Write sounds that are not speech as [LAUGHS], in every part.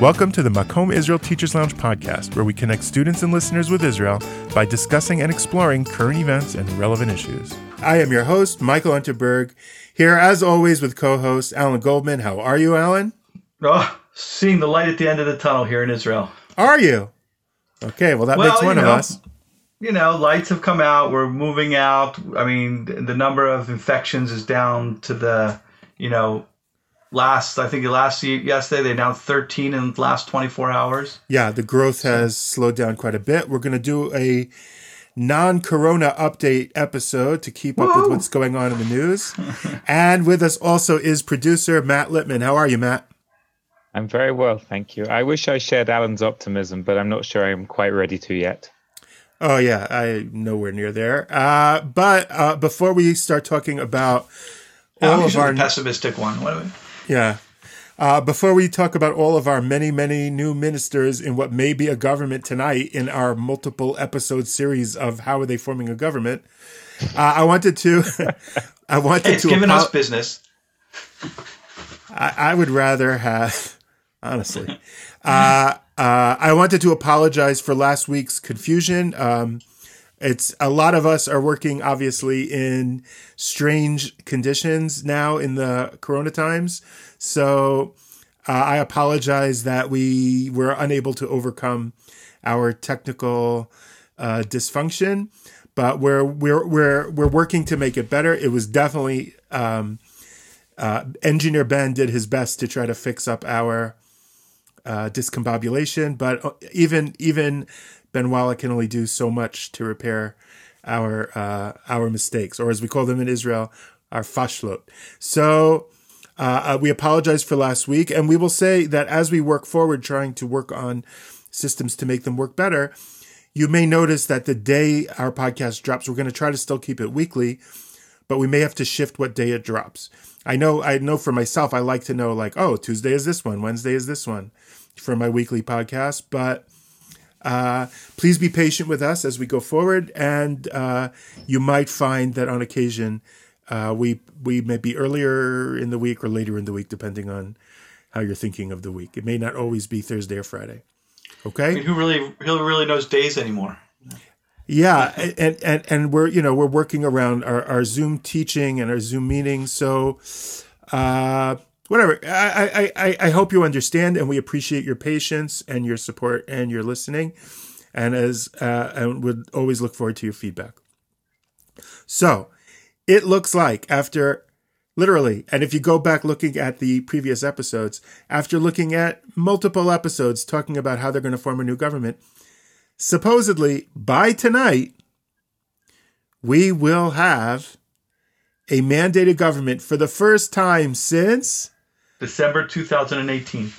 Welcome to the Makom Israel Teachers Lounge podcast, where we connect students and listeners with Israel by discussing and exploring current events and relevant issues. I am your host, Michael Unterberg, here as always with co host Alan Goldman. How are you, Alan? Oh, seeing the light at the end of the tunnel here in Israel. Are you? Okay, well, that Well, makes you one of know, us. You know, lights have come out. We're moving out. I mean, the number of infections is down to the, you know, last, I think last yesterday they announced 13 in the last 24 hours. Yeah, the growth has slowed down quite a bit. We're going to do a non corona update episode to keep up with what's going on in the news. [LAUGHS] and with us also is producer Matt Lipman. How are you, Matt? I'm very well, thank you. I wish I shared Alan's optimism, but I'm not sure I'm quite ready to yet. Oh yeah, I'm nowhere near there. Uh, but uh, before we start talking about all I'm of usually our the pessimistic one. What do we? Yeah, uh, before we talk about all of our many many new ministers in what may be a government tonight in our multiple episode series of how are they forming a government, uh, I wanted to [LAUGHS] I wanted It's to giving apo- us business. I, I would rather have, [LAUGHS] honestly. Uh, uh, I wanted to apologize for last week's confusion. Um, it's a lot of us are working obviously in strange conditions now in the corona times. So uh, I apologize that we were unable to overcome our technical uh, dysfunction, but we're we're we're we're working to make it better. It was definitely um, uh, engineer Ben did his best to try to fix up our uh, discombobulation, but uh, even even Ben Wallick can only do so much to repair our uh, our mistakes, or as we call them in Israel, our fashlot. So uh, uh, we apologize for last week, and we will say that as we work forward, trying to work on systems to make them work better, you may notice that the day our podcast drops, we're going to try to still keep it weekly, but we may have to shift what day it drops. I know, I know for myself, I like to know like, oh, Tuesday is this one, Wednesday is this one for my weekly podcast, but uh, please be patient with us as we go forward, and uh, you might find that on occasion uh, we we may be earlier in the week or later in the week, depending on how you're thinking of the week. It may not always be Thursday or Friday. I Okay. mean, who really, who really knows days anymore? Yeah, and and and we're you know we're working around our, our Zoom teaching and our Zoom meetings. So, uh, whatever. I, I I hope you understand, and we appreciate your patience and your support and your listening, and as uh, and would always look forward to your feedback. So, it looks like after literally, and if you go back looking at the previous episodes, after looking at multiple episodes talking about how they're going to form a new government supposedly by tonight, we will have a mandated government for the first time since December 2018.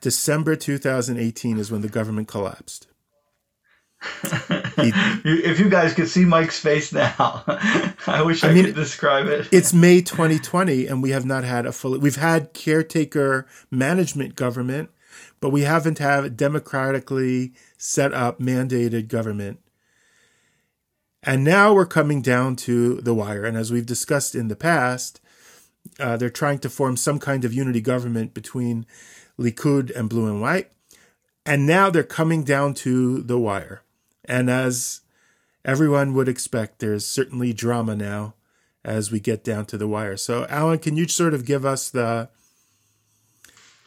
December 2018 is when the government collapsed. [LAUGHS] If you guys could see Mike's face now, [LAUGHS] I wish I, I mean, could describe it. It's May 2020 and we have not had a full we've had caretaker management government, but we haven't had a democratically set up mandated government. And now we're coming down to the wire. And as we've discussed in the past, uh, they're trying to form some kind of unity government between Likud and Blue and White. And now they're coming down to the wire. And as everyone would expect, there's certainly drama now as we get down to the wire. So, Alan, can you sort of give us the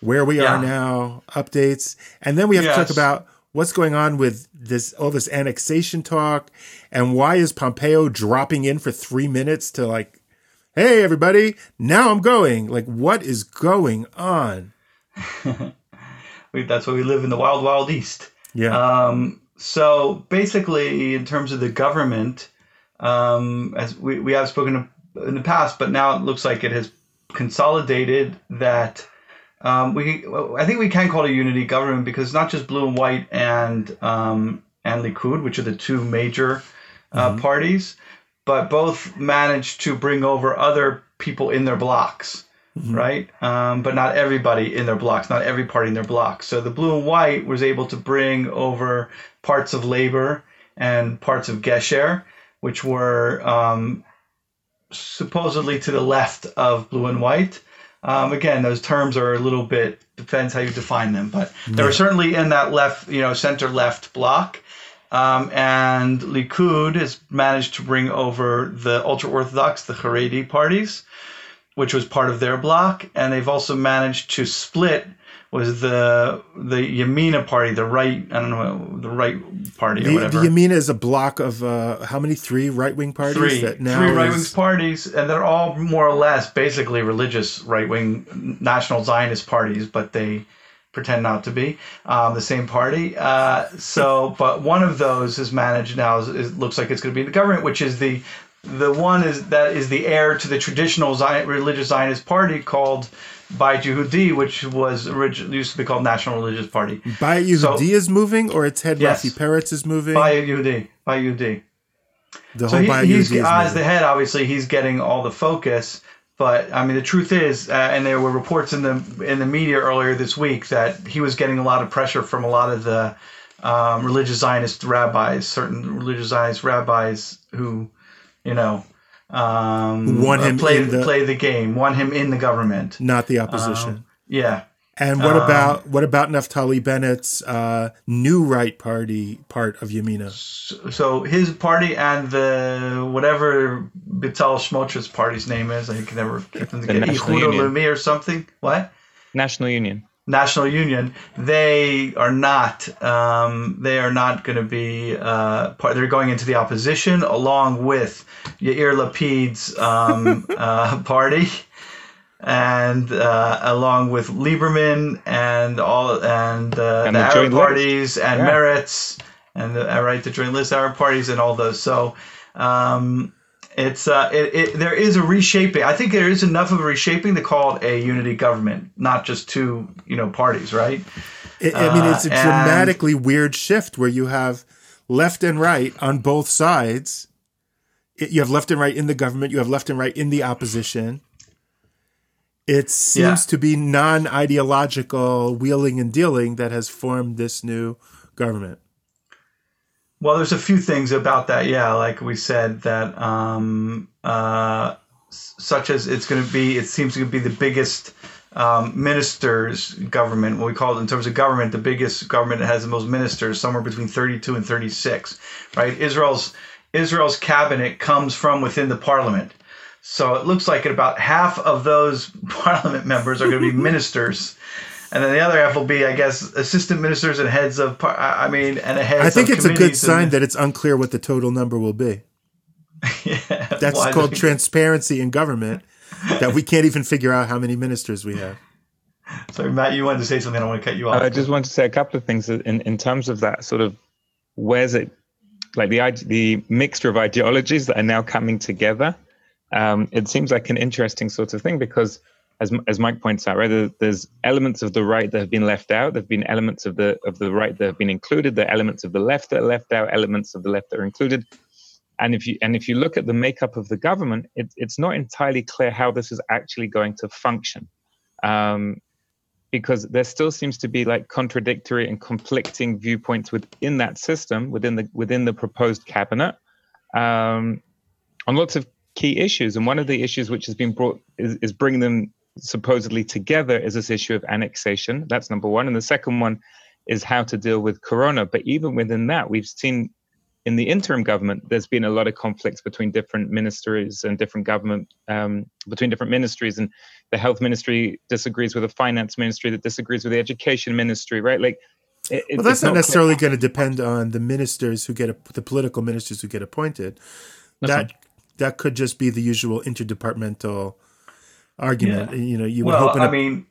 where we are now updates, and then we have to talk about what's going on with this all this annexation talk, and why is Pompeo dropping in for three minutes to like, hey everybody, now I'm going. Like, what is going on? [LAUGHS] That's why we live in the wild, wild east. Yeah, Um, so basically, in terms of the government, um, as we, we have spoken in the past, but now it looks like it has consolidated that um, we I think we can call it a unity government because it's not just blue and white and um, and Likud, which are the two major uh, parties, but both managed to bring over other people in their blocks right? Um, but not everybody in their blocks, not every party in their blocks. So the blue and white was able to bring over parts of labor and parts of Gesher, which were um, supposedly to the left of blue and white. Um, again, those terms are a little bit depends how you define them, but they were certainly in that left, you know, center left block. Um, and Likud has managed to bring over the ultra orthodox, the Haredi parties, which was part of their bloc, and they've also managed to split was the the Yamina party, the right I don't know the right party or whatever. the Yamina is a block of uh, how many? Three right wing parties three that now three right wing is- parties, and they're all more or less basically religious right wing national Zionist parties, but they pretend not to be um, the same party. Uh, so, but one of those is managed now. Is, is, looks like it's going to be in the government, which is the the one is that is the heir to the traditional Zion, religious Zionist party called Bayit Yehudi, which was originally used to be called National Religious Party. Bayit Yehudi is moving, or its head Yes. Rafi Peretz is moving. Bayit Yehudi, Bayit Yehudi. the So whole he, Bayit he's Yehudi is as the head. Obviously, he's getting all the focus. But I mean, the truth is, uh, and there were reports in the in the media earlier this week that he was getting a lot of pressure from a lot of the um, religious Zionist rabbis, certain religious Zionist rabbis who, you know, um, want him uh, play the- play the game, want him in the government. not the opposition. Yeah, and what um, about what about Naftali Bennett's uh, new right party part of Yamina? so his party and the whatever Bital Smotrich's party's name is, I can never keep them together. National Ichudo Union. Leumi or something. What? National Union. National Union. They are not. Um, they are not going to be uh, part. They're going into the opposition along with Yair Lapid's um, [LAUGHS] uh, party. And uh, along with Lieberman and all and, uh, And the, the Arab joint list. parties and Yeah. Meretz and the uh, right the joint list Arab parties and all those. So um, it's uh, it, it, there is a reshaping. I think there is enough of a reshaping to call it a unity government, not just two you know parties, right? I I mean, it's a Uh, and- dramatically weird shift where you have left and right on both sides. It- you have left and right in the government. You have left and right in the opposition. It seems Yeah. to be non-ideological wheeling and dealing that has formed this new government. Well, there's a few things about that. Yeah, like we said that, um, uh, such as it's going to be. It seems to be the biggest um, ministers government. What we call it in terms of government, the biggest government that has the most ministers, somewhere between 32 and 36. Right? Israel's Israel's cabinet comes from within the parliament. So it looks like about half of those [LAUGHS] parliament members are going to be [LAUGHS] ministers. And then the other half will be, I guess, assistant ministers and heads of, par- I I mean, and heads I think of it's a good committees and- sign that it's unclear what the total number will be. [LAUGHS] yeah, That's why called do transparency in government. That we can't even figure out how many ministers we have. Sorry, Matt, you wanted to say something. I want to cut you off. I just want to say a couple of things in, in terms of that sort of where's it like the ide- the mixture of ideologies that are now coming together. Um, it seems like an interesting sort of thing because, as as Mike points out, right, there's elements of the right that have been left out. There've been elements of the of the right that have been included. There are elements of the left that are left out. Elements of the left that are included. And if you and if you look at the makeup of the government, it, it's not entirely clear how this is actually going to function. Um, because there still seems to be like contradictory and conflicting viewpoints within that system, within the within the proposed cabinet, um, on lots of key issues. And one of the issues which has been brought is, is bringing them supposedly together is this issue of annexation. That's number one. And the second one is how to deal with corona. But even within that, we've seen in the interim government, there's been a lot of conflicts between different ministries and different government, um, between different ministries. And the health ministry disagrees with the finance ministry that disagrees with the education ministry, right? Like, it, Well, that's it's not clear. necessarily going to depend on the ministers who get the political ministers who get appointed. That's that that could just be the usual interdepartmental argument. Yeah. You know, you would hope. I a, mean,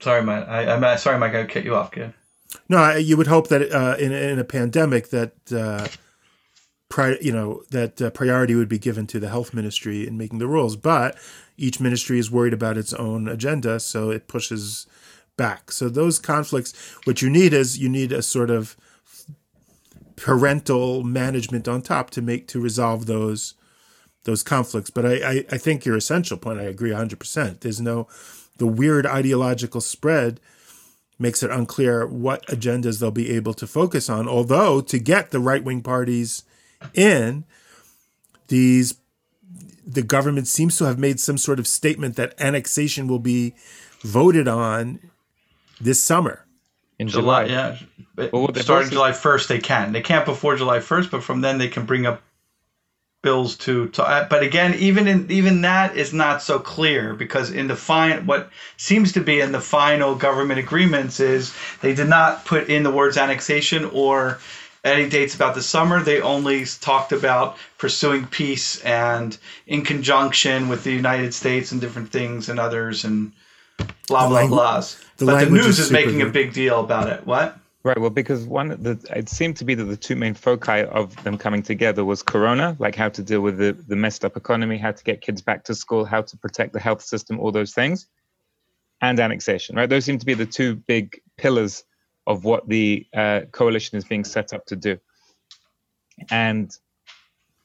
sorry, Matt. I, I'm uh, sorry, Mike. I cut you off, kid. no, I- you would hope that uh, in in a pandemic that. Uh, Pri- you know that uh, priority would be given to the health ministry in making the rules, but each ministry is worried about its own agenda, so it pushes back. So those conflicts, what you need is you need a sort of parental management on top to make to resolve those those conflicts. But I, I, I think your essential point, I agree 100%. There's no, the weird ideological spread makes it unclear what agendas they'll be able to focus on. Although to get the right wing parties in, these the government seems to have made some sort of statement that annexation will be voted on this summer. In July, July yeah. Well, starting July 1st, they can. They can't before July 1st, but from then they can bring up bills to, to uh, but again even in even that is not so clear because in the fine what seems to be in the final government agreements is they did not put in the words annexation or any dates about the summer they only talked about pursuing peace and in conjunction with the united states and different things and others and blah blah blahs the but the news is, is making good. a big deal about it what Right. Well, because one, the, it seemed to be that the two main foci of them coming together was Corona, like how to deal with the, the messed up economy, how to get kids back to school, how to protect the health system, all those things, and annexation. Right. Those seem to be the two big pillars of what the uh, coalition is being set up to do. And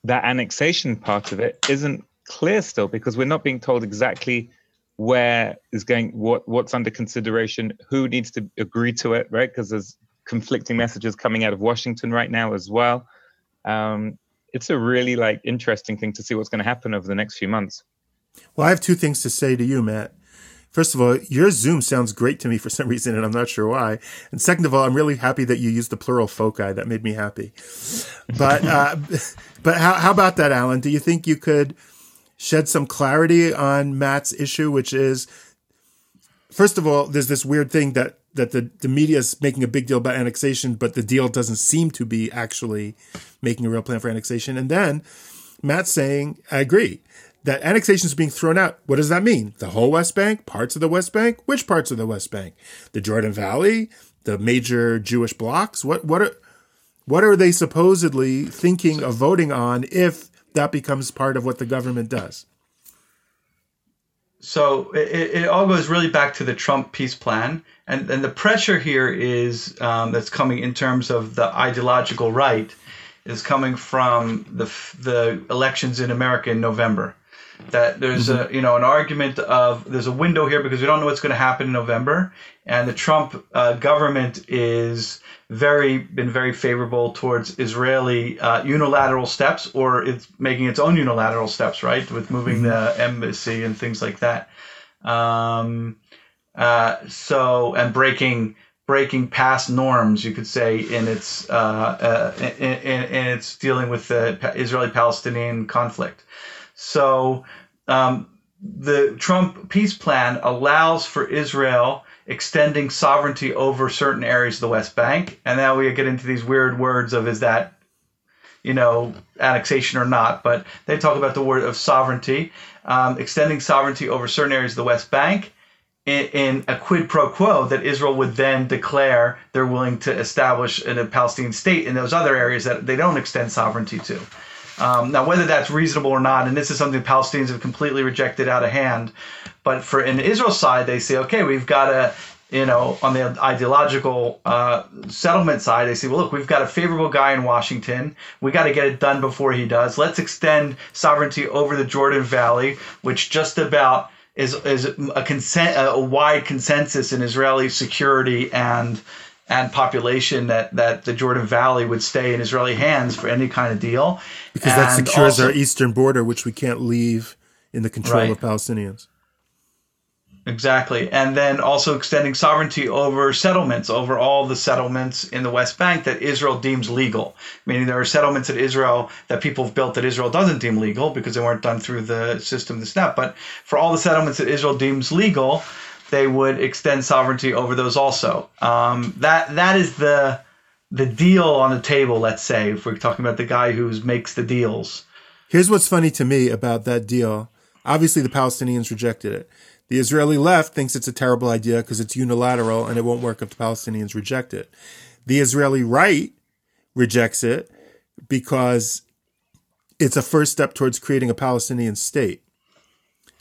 that annexation part of it isn't clear still because we're not being told exactly where is going what what's under consideration who needs to agree to it right because there's conflicting messages coming out of Washington right now as well. Um, it's a really like interesting thing to see what's going to happen over the next few months. Well, I have two things to say to you, Matt. First of all, your Zoom sounds great to me for some reason, and I'm not sure why. And second of all, I'm really happy that you used the plural foci. That made me happy. But uh, [LAUGHS] but how, how about that, Alan? Do you think you could shed some clarity on Matt's issue, which is first of all, there's this weird thing that that the, the media is making a big deal about annexation, but the deal doesn't seem to be actually making a real plan for annexation. And then Matt's saying, I agree, that annexation is being thrown out. What does that mean? The whole West Bank, parts of the West Bank? Which parts of the West Bank? The Jordan Valley, the major Jewish blocks? What what are what are they supposedly thinking of voting on if that becomes part of what the government does? So it, it all goes really back to the Trump peace plan and and the pressure here is um, that's coming in terms of the ideological right is coming from the the elections in America in November. That there's mm-hmm. a you know an argument of there's a window here because we don't know what's going to happen in November, and the Trump uh, government is very been very favorable towards Israeli uh, unilateral steps, or it's making its own unilateral steps, right, with moving mm-hmm. the embassy and things like that. Um, uh, so and breaking breaking past norms, you could say, in its uh, uh, in, in, in, its dealing with the Israeli-Palestinian conflict. So um, the Trump peace plan allows for Israel extending sovereignty over certain areas of the West Bank, and now we get into these weird words of is that you know annexation or not, but they talk about the word of sovereignty, um, extending sovereignty over certain areas of the West Bank in, in, a quid pro quo that Israel would then declare they're willing to establish a Palestinian state in those other areas that they don't extend sovereignty to. Um, now, whether that's reasonable or not, and this is something the Palestinians have completely rejected out of hand, but for in Israel side, they say, okay, we've got to, you know, on the ideological uh, settlement side, they say, well, look, we've got a favorable guy in Washington. We got to get it done before he does. Let's extend sovereignty over the Jordan Valley, which just about is is a consent a wide consensus in Israeli security and and population that that the Jordan Valley would stay in Israeli hands for any kind of deal because and that secures also, our eastern border, which we can't leave in the control right. of Palestinians. Exactly. And then also extending sovereignty over settlements, over all the settlements in the West Bank that Israel deems legal. Meaning there are settlements that Israel, that people have built that Israel doesn't deem legal because they weren't done through the system, the SNAP. But for all the settlements that Israel deems legal, they would extend sovereignty over those also. Um, that That is the, the deal on the table, let's say, if we're talking about the guy who makes the deals. Here's what's funny to me about that deal. Obviously, the Palestinians rejected it the Israeli left thinks it's a terrible idea because it's unilateral and it won't work if the Palestinians reject it. The Israeli right rejects it because it's a first step towards creating a Palestinian state.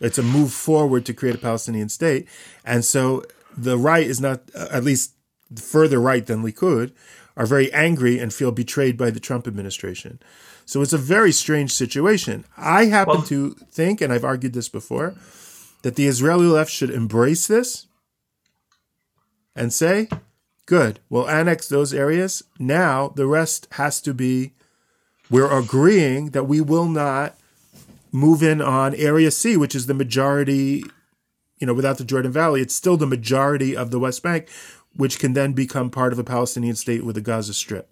It's a move forward to create a Palestinian state. And so the right is not, uh, at least further right than Likud, are very angry and feel betrayed by the Trump administration. So it's a very strange situation. I happen well, to think, and I've argued this before, that the Israeli left should embrace this and say, good, we'll annex those areas. Now the rest has to be, we're agreeing that we will not move in on Area C, which is the majority, you know, without the Jordan Valley, it's still the majority of the West Bank, which can then become part of a Palestinian state with the Gaza Strip.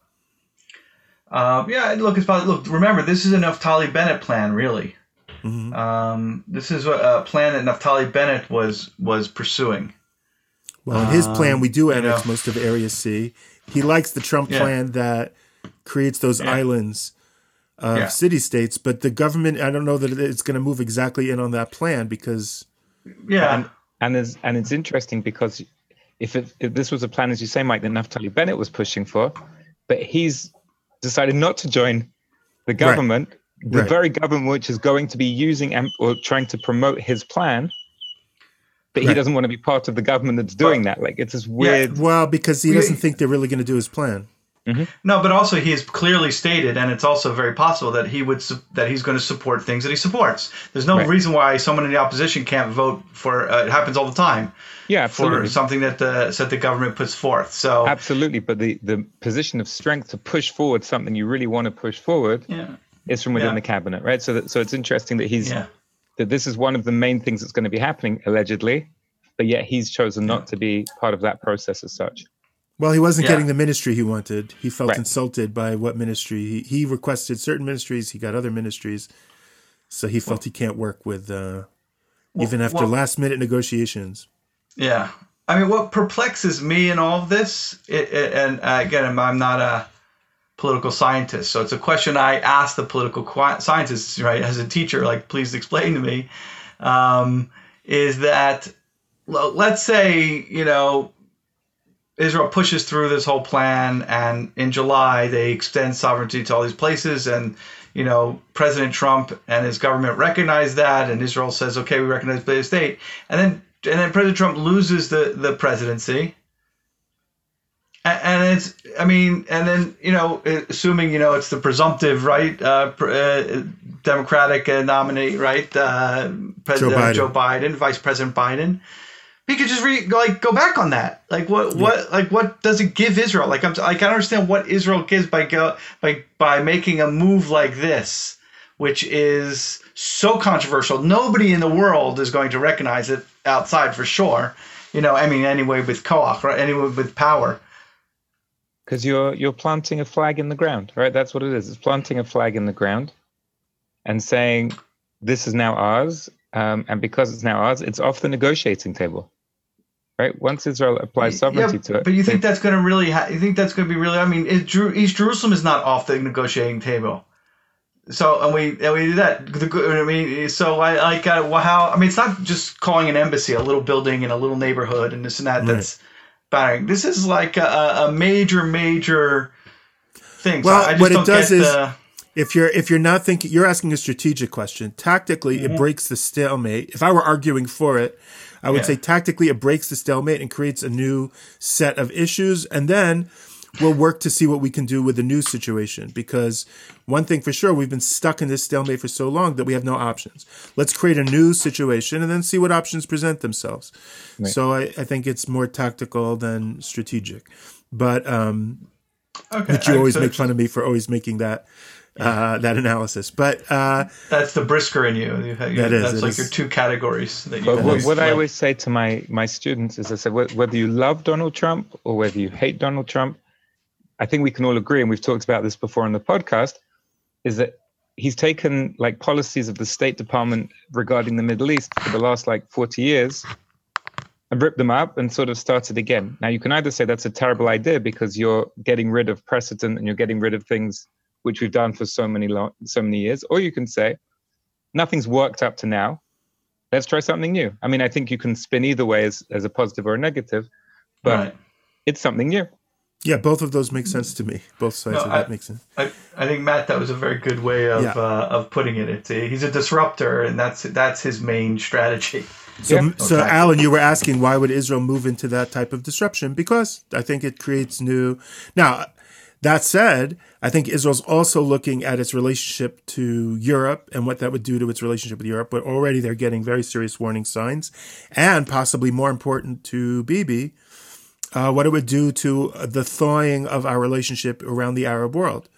Uh, yeah, look, it's about, look. Remember, this is a Naftali Bennett plan, really. Mm-hmm. Um, this is a plan that Naftali Bennett was was pursuing. Well, in his plan, we do annex Um, know. most of Area C. He likes the Trump Yeah. plan that creates those Yeah. islands of Yeah. city states, but the government, I don't know that it's going to move exactly in on that plan because Yeah, And, and there's and it's interesting because if, it, if this was a plan, as you say, Mike, that Naftali Bennett was pushing for, but he's decided not to join the government, the Right. very government which is going to be using and or trying to promote his plan, but he doesn't want to be part of the government that's doing that. Like it's this weird. well, because he doesn't think they're really going to do his plan. No, but also he has clearly stated, and it's also very possible that he would su- that he's going to support things that he supports. There's no Right. reason why someone in the opposition can't vote for. Uh, it happens all the time Yeah, for something that the that the government puts forth. So Absolutely, but the, the position of strength to push forward something you really want to push forward yeah, is from within Yeah. the cabinet, right? So that, so it's interesting that he's yeah, that this is one of the main things that's going to be happening allegedly, but yet he's chosen not to be part of that process as such. Well, he wasn't Yeah. getting the ministry he wanted. He felt Right. insulted by what ministry he, he requested certain ministries. He got other ministries, so he felt he can't work with uh, even after well- last minute negotiations. yeah. I mean, what perplexes me in all of this, it, it, and uh, again, I'm- not a political scientist, so it's a question I ask the political scientists, right, as a teacher, like, please explain to me, um, is that, let's say, you know, Israel pushes through this whole plan, and in July they extend sovereignty to all these places, and you know President Trump and his government recognize that, and Israel says, "Okay, we recognize the state," and then and then President Trump loses the the presidency, and it's I mean, and then you know, assuming you know it's the presumptive right, uh, uh, Democratic uh, nominee, right, uh, President Biden. Joe Biden, Vice President Biden he could just re- like go back on that. Like what what like what does it give Israel? Like I'm like I don't understand what Israel gives by go by by making a move like this, which is so controversial. Nobody in the world is going to recognize it outside for sure. You know, I mean, anyway with koach, right? Anyway with power. Because you're you're planting a flag in the ground, right? That's what it is. It's planting a flag in the ground and saying this is now ours, um, and because it's now ours, it's off the negotiating table. Right? Once Israel applies sovereignty Yeah, to it, but you think they- that's going to really? Ha- you think that's going to be really? I mean, it, Jeru- East Jerusalem is not off the negotiating table. So and we and we do that. The, I mean, so I like uh, well, how? I mean, it's not just calling an embassy, a little building in a little neighborhood, and this and that. Right. That's battering. This is like a, a major, major thing. So Well, I just what it don't does get is- the, If you're if you're not thinking, you're asking a strategic question. Tactically, Mm-hmm. it breaks the stalemate. If I were arguing for it, I would Yeah. say tactically it breaks the stalemate and creates a new set of issues, and then we'll work to see what we can do with the new situation. Because one thing for sure, we've been stuck in this stalemate for so long that we have no options. Let's create a new situation and then see what options present themselves. So I, I think it's more tactical than strategic. But um, okay, but you I- always so make fun of me for always making that uh, that analysis. But uh, That's the brisker in you. You- That is, That's like is. your two categories that you. But what, what I always say to my my students is, I said, whether you love Donald Trump or whether you hate Donald Trump, I think we can all agree, and we've talked about this before on the podcast, is that he's taken like policies of the State Department regarding the Middle East for the last like 40 years and ripped them up and sort of started again. Now you can either say that's a terrible idea because you're getting rid of precedent and you're getting rid of things which we've done for so many long, so many years, or you can say nothing's worked up to now let's try something new. I mean, I think you can spin either way as, as a positive or a negative, but Right. it's something new. yeah, both of those make sense to me. Both sides No, of that I- make sense. I, I think Matt, that was a very good way of Yeah. uh, of putting it. It's a, he's a disruptor, and that's that's his main strategy. [LAUGHS] So, Yeah. so Okay. Alan, you were asking why would Israel move into that type of disruption? Because I think it creates new. Now, that said, I think Israel's also looking at its relationship to Europe and what that would do to its relationship with Europe. But already they're getting very serious warning signs, and possibly more important to Bibi, uh, what it would do to the thawing of our relationship around the Arab world.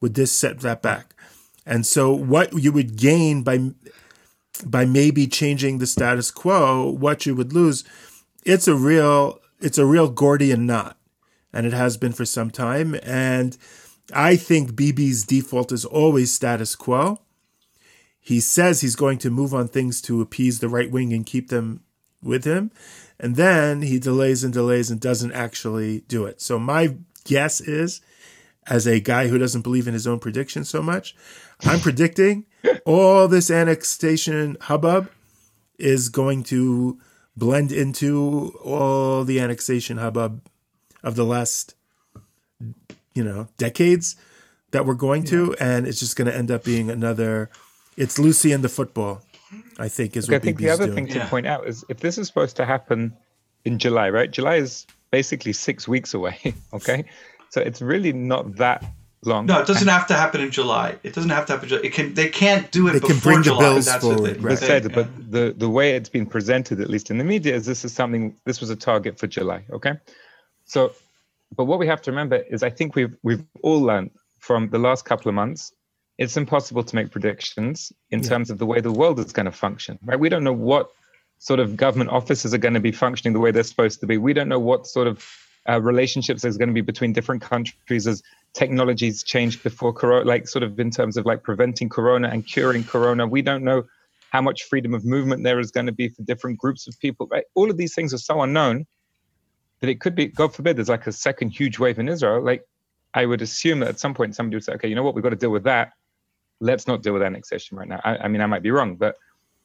Would this set that back? And so, what you would gain by by maybe changing the status quo, what you would lose, it's a real it's a real Gordian knot, and it has been for some time. And I think Bibi's default is always status quo. He says he's going to move on things to appease the right wing and keep them with him. And then he delays and delays and doesn't actually do it. So my guess is, as a guy who doesn't believe in his own predictions so much, I'm predicting [LAUGHS] all this annexation hubbub is going to blend into all the annexation hubbub of the last, you know, decades that we're going to, and it's just going to end up being another. It's Lucy and the football. I think is Look, what I think Bibi's the other doing. thing to Yeah. point out is if this is supposed to happen in July, right? July is basically six weeks away. [LAUGHS] Okay, so it's really not that long. No, it doesn't have to happen in July. It doesn't have to happen. in July. It can. They can't do it They can before bring the bills That's forward, the thing. right. They- said, yeah. but the the way it's been presented, at least in the media, is this is something. This was a target for July. Okay, so, but what we have to remember is, I think we've we've all learned from the last couple of months. It's impossible to make predictions in terms of the way the world is going to function. Right? We don't know what sort of government offices are going to be functioning the way they're supposed to be. We don't know what sort of uh, relationships there's going to be between different countries as technologies change before corona, like sort of in terms of like preventing corona and curing corona. We don't know how much freedom of movement there is going to be for different groups of people. Right? All of these things are so unknown that it could be, God forbid, there's like a second huge wave in Israel. Like I would assume that at some point somebody would say, okay, you know what, we've got to deal with that. Let's not deal with annexation right now. I, I mean, I might be wrong, but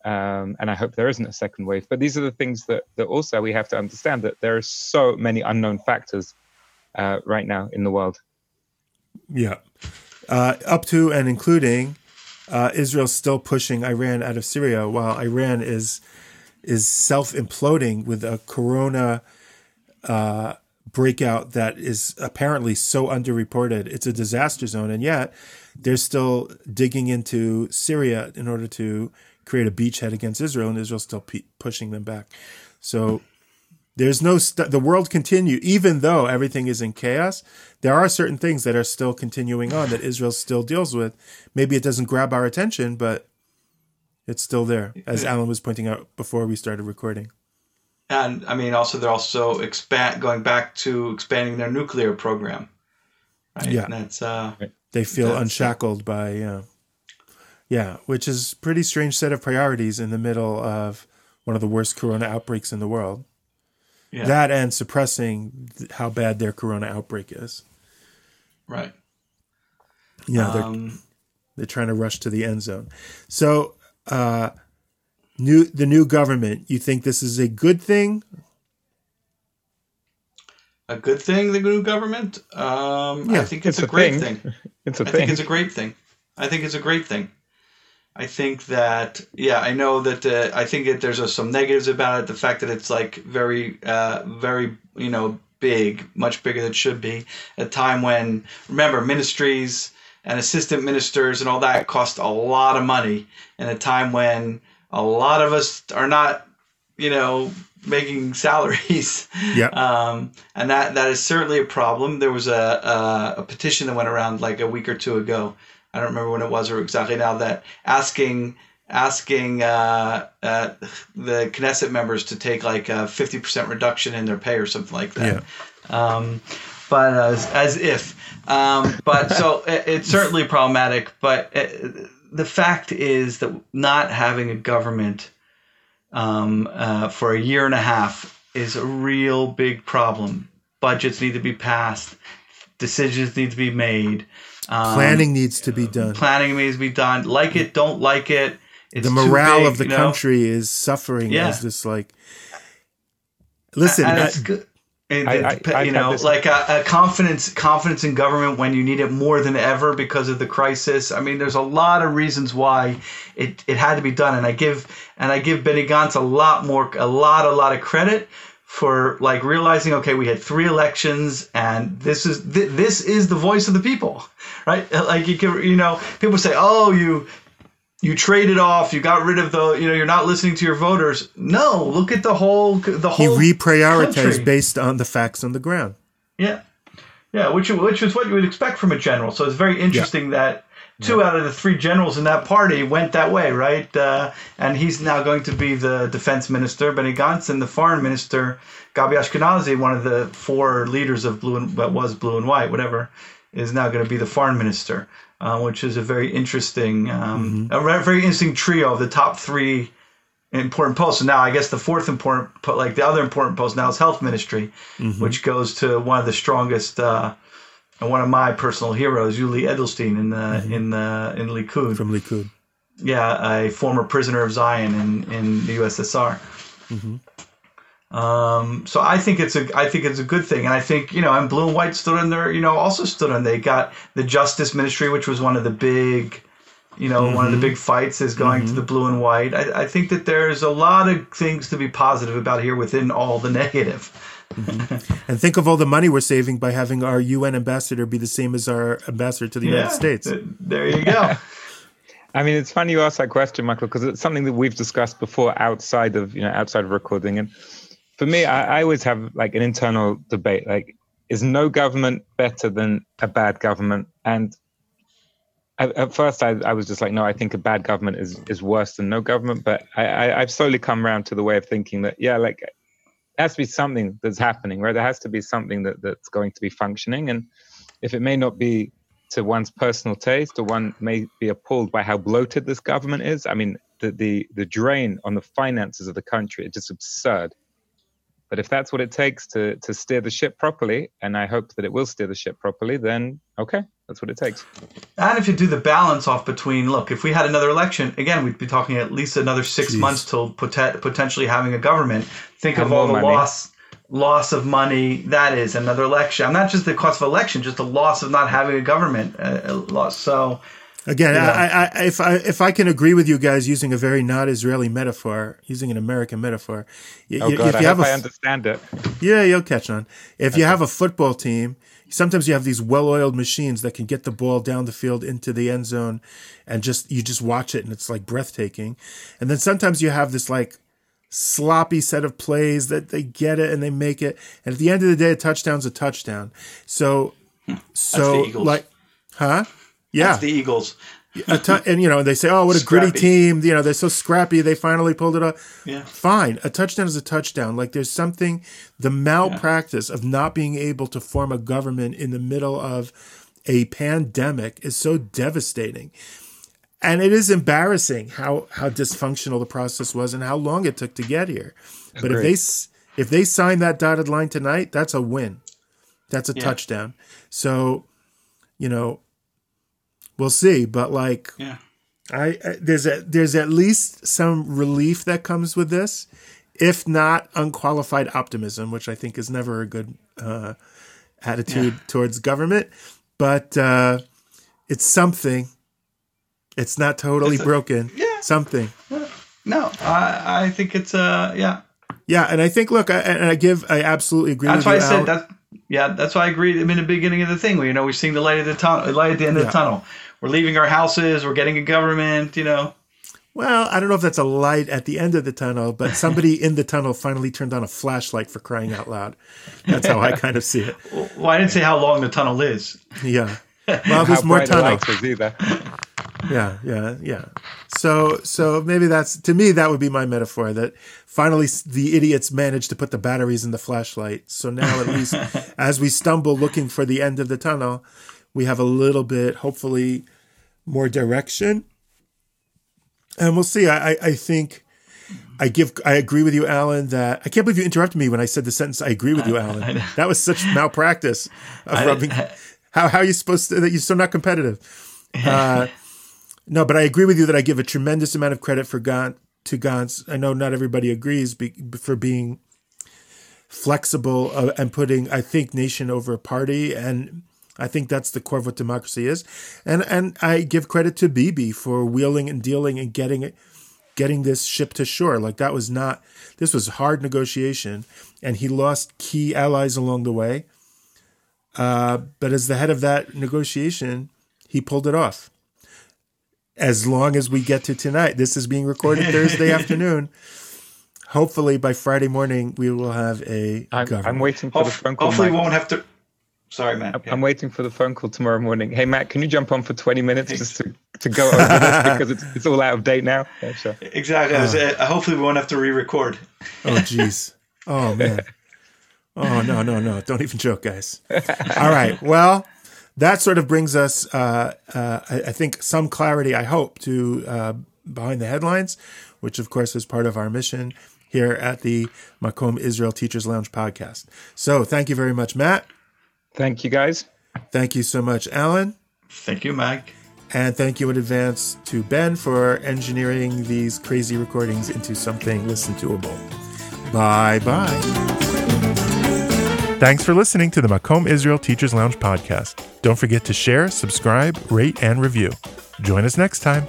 um, and I hope there isn't a second wave. But these are the things that that also we have to understand that there are so many unknown factors uh, right now in the world. Yeah. Uh, up to and including uh, Israel still pushing Iran out of Syria while Iran is is self imploding with a corona uh, breakout that is apparently so underreported. It's a disaster zone, and yet they're still digging into Syria in order to create a beachhead against Israel, and Israel's still pe- pushing them back. So there's no st- the world continue even though everything is in chaos there are certain things that are still continuing on that israel still deals with maybe it doesn't grab our attention but it's still there as alan was pointing out before we started recording And I mean, also they're also expand going back to expanding their nuclear program. Right? Yeah. And that's uh, they feel That's- unshackled by yeah yeah which is pretty strange set of priorities in the middle of one of the worst corona outbreaks in the world yeah, that and suppressing th- how bad their corona outbreak is right. yeah they're Um, They're trying to rush to the end zone. So, uh, new the new government. You think this is a good thing? a good thing, the new government. Um, I think it's, it's a, a great thing. thing. [LAUGHS] It's a I thing. I think it's a great thing. I think it's a great thing. I think that yeah, I know that uh, I think that there's uh, some negatives about it. The fact that it's like very, uh, very you know big, much bigger than it should be. A time when remember ministries and assistant ministers and all that cost a lot of money, and a time when a lot of us are not you know making salaries. Yeah. Um, and that that is certainly a problem. There was a, a a petition that went around like a week or two ago. I don't remember when it was or exactly now that asking asking uh, uh, the Knesset members to take like a fifty percent reduction in their pay or something like that. Yeah. Um, but as, as if, um, but so it, it's certainly problematic. But uh the fact is that not having a government um, uh, for a year and a half is a real big problem. Budgets need to be passed, decisions need to be made, um, Planning needs to be done. planning needs to be done. Like it, don't like it. It's the morale big, of the you know? country is suffering Yeah. as this like. Listen, and I- good. And I- it's, I- you know, like a, a confidence, confidence in government when you need it more than ever because of the crisis. I mean, there's a lot of reasons why it, it had to be done, and I give and I give Benny Gantz a lot more, a lot, a lot of credit for like realizing, okay, we had three elections, and this is th- this is the voice of the people, right? [LAUGHS] Like you can, you know, people say, oh, you you traded off, you got rid of the, you know, you're not listening to your voters. No, look at the whole, the whole. he reprioritized country. based on the facts on the ground. Yeah, yeah, which which is what you would expect from a general. So it's very interesting that two yeah. out of the three generals in that party went that way, right? Uh, and he's now going to be the defense minister. Benny Gantz and the foreign minister, Gabi Ashkenazi, one of the four leaders of blue and what was blue and white, whatever, is now going to be the foreign minister, uh, which is a very interesting, um, mm-hmm. a very interesting trio of the top three important posts. So now I guess the fourth important, like the other important post now is health ministry, mm-hmm. which goes to one of the strongest. Uh, and one of my personal heroes, Yuli Edelstein in the mm-hmm. in the in Likud from Likud. Yeah, a former prisoner of Zion in in the USSR. Mm-hmm. Um, so I think it's a I think it's a good thing, and I think you know, and Blue and White stood on there, you know, also stood on. They got the Justice Ministry, which was one of the big, you know, mm-hmm. one of the mm-hmm. big fights is going mm-hmm. to the Blue and White. I, I think that there's a lot of things to be positive about here within all the [LAUGHS] negative. Mm-hmm. and think of all the money we're saving by having our UN ambassador be the same as our ambassador to the yeah, United States. there you go. [LAUGHS] I mean, it's funny you ask that question, Michael, because it's something that we've discussed before outside of you know outside of recording. And for me, I, I always have like an internal debate: like, is no government better than a bad government? And at, first, I, I, was just like, no, I think a bad government is is worse than no government. But I, I've slowly come around to the way of thinking that yeah, like it has to be something that's happening, right? There has to be something that, that's going to be functioning. And if it may not be to one's personal taste or one may be appalled by how bloated this government is, I mean, the, the, the drain on the finances of the country is just absurd. But if that's what it takes to, to steer the ship properly, and I hope that it will steer the ship properly, then okay, that's what it takes. And if you do the balance off between, look, if we had another election, again, we'd be talking at least another six Jeez. months till pot- potentially having a government. Think and of all the money. loss loss of money that is another election. I'm not just the cost of election, just the loss of not having a government uh, loss. So again, yeah. I, I, if I if I can agree with you guys using a very not Israeli metaphor, using an American metaphor. oh God, if you I have a, I understand it. Yeah, you'll catch on. If you have a football team sometimes you have these well-oiled machines that can get the ball down the field into the end zone and just you just watch it and it's like breathtaking and then sometimes you have this like sloppy set of plays that they get it and they make it and at the end of the day a touchdown's a touchdown so hmm. so like huh yeah That's the eagles and you know and they say, "Oh, what a scrappy. gritty team!" You know they're so scrappy. They finally pulled it off. Yeah, fine. A touchdown is a touchdown. Like there's something the malpractice yeah. of not being able to form a government in the middle of a pandemic is so devastating, and it is embarrassing how how dysfunctional the process was and how long it took to get here. But if they if they sign that dotted line tonight, that's a win. That's a yeah. touchdown. So, you know, we'll see. But like, yeah. I, I, there's a there's at least some relief that comes with this, if not unqualified optimism, which I think is never a good uh, attitude yeah. towards government. But uh, it's something. It's not totally it's a, broken. Yeah, something. No, I I think it's uh yeah. Yeah, and I think look, I, and I give I absolutely agree. That's why I said that. Yeah, that's why I agreed. I mean, the beginning of the thing, where you know we're seeing the light at the tunnel, light at the end yeah. of the tunnel we're leaving our houses, we're getting a government, you know. Well, I don't know if that's a light at the end of the tunnel, but somebody [LAUGHS] in the tunnel finally turned on a flashlight for crying out loud. That's how I [LAUGHS] kind of see it. Well, I didn't say how long the tunnel is. Yeah. Well, [LAUGHS] there's more tunnel. Yeah, yeah, yeah. So, so maybe that's to me that would be my metaphor that finally the idiots managed to put the batteries in the flashlight. So now at least as we stumble looking for the end of the tunnel, we have a little bit, hopefully, more direction. And we'll see. I, I think I give I agree with you, Alan, that I can't believe you interrupted me when I said the sentence I agree with you, [LAUGHS] Alan. That was such malpractice of rubbing how how are you supposed to that you're so not competitive. [LAUGHS] Uh, no, but I agree with you that I give a tremendous amount of credit for Gantz to Gantz. I know not everybody agrees be, for being flexible uh, and putting I think nation over party and I think that's the core of what democracy is. And and I give credit to Bibi for wheeling and dealing and getting it getting this ship to shore. Like that was not this was hard negotiation and he lost key allies along the way. Uh, but as the head of that negotiation, he pulled it off. As long as we get to tonight, this is being recorded [LAUGHS] Thursday afternoon. Hopefully, by Friday morning, we will have a I'm, government. I'm waiting for the phone call. Hopefully, we won't have to Sorry, Matt. I'm, yeah. I'm waiting for the phone call tomorrow morning. Hey, Matt, can you jump on for 20 minutes just to, [LAUGHS] to go over this because it's, it's all out of date now? Yeah, sure. Exactly. Uh, uh, hopefully, we won't have to re-record. Oh, jeez. Oh [LAUGHS] man. Oh no, no, no! Don't even joke, guys. All right. Well, that sort of brings us, uh, uh, I, I, think, some clarity. I hope to uh, behind the headlines, which of course is part of our mission here at the Makom Israel Teachers Lounge podcast. So, thank you very much, Matt. Thank you, guys. Thank you so much, Alan. Thank you, Mike. And thank you in advance to Ben for engineering these crazy recordings into something listen toable. Bye bye. Thanks for listening to the Makom Israel Teachers Lounge podcast. Don't forget to share, subscribe, rate, and review. Join us next time.